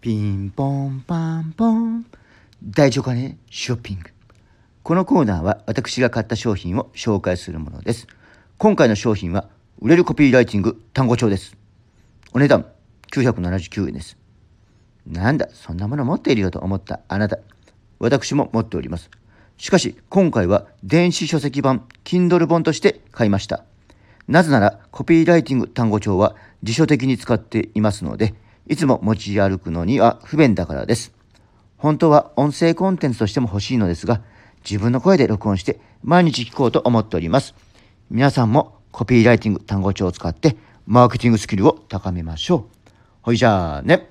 ピンポンパンポン。大丈夫かねショッピング。このコーナーは私が買った商品を紹介するものです。今回の商品は売れるコピーライティング単語帳です。お値段979円です。なんだそんなもの持っているよと思ったあなた。私も持っております。しかし今回は電子書籍版 Kindle 本として買いました。なぜならコピーライティング単語帳は辞書的に使っていますのでいつも持ち歩くのには不便だからです。本当は音声コンテンツとしても欲しいのですが自分の声で録音して毎日聞こうと思っております。皆さんもコピーライティング単語帳を使ってマーケティングスキルを高めましょう。ほいじゃあね。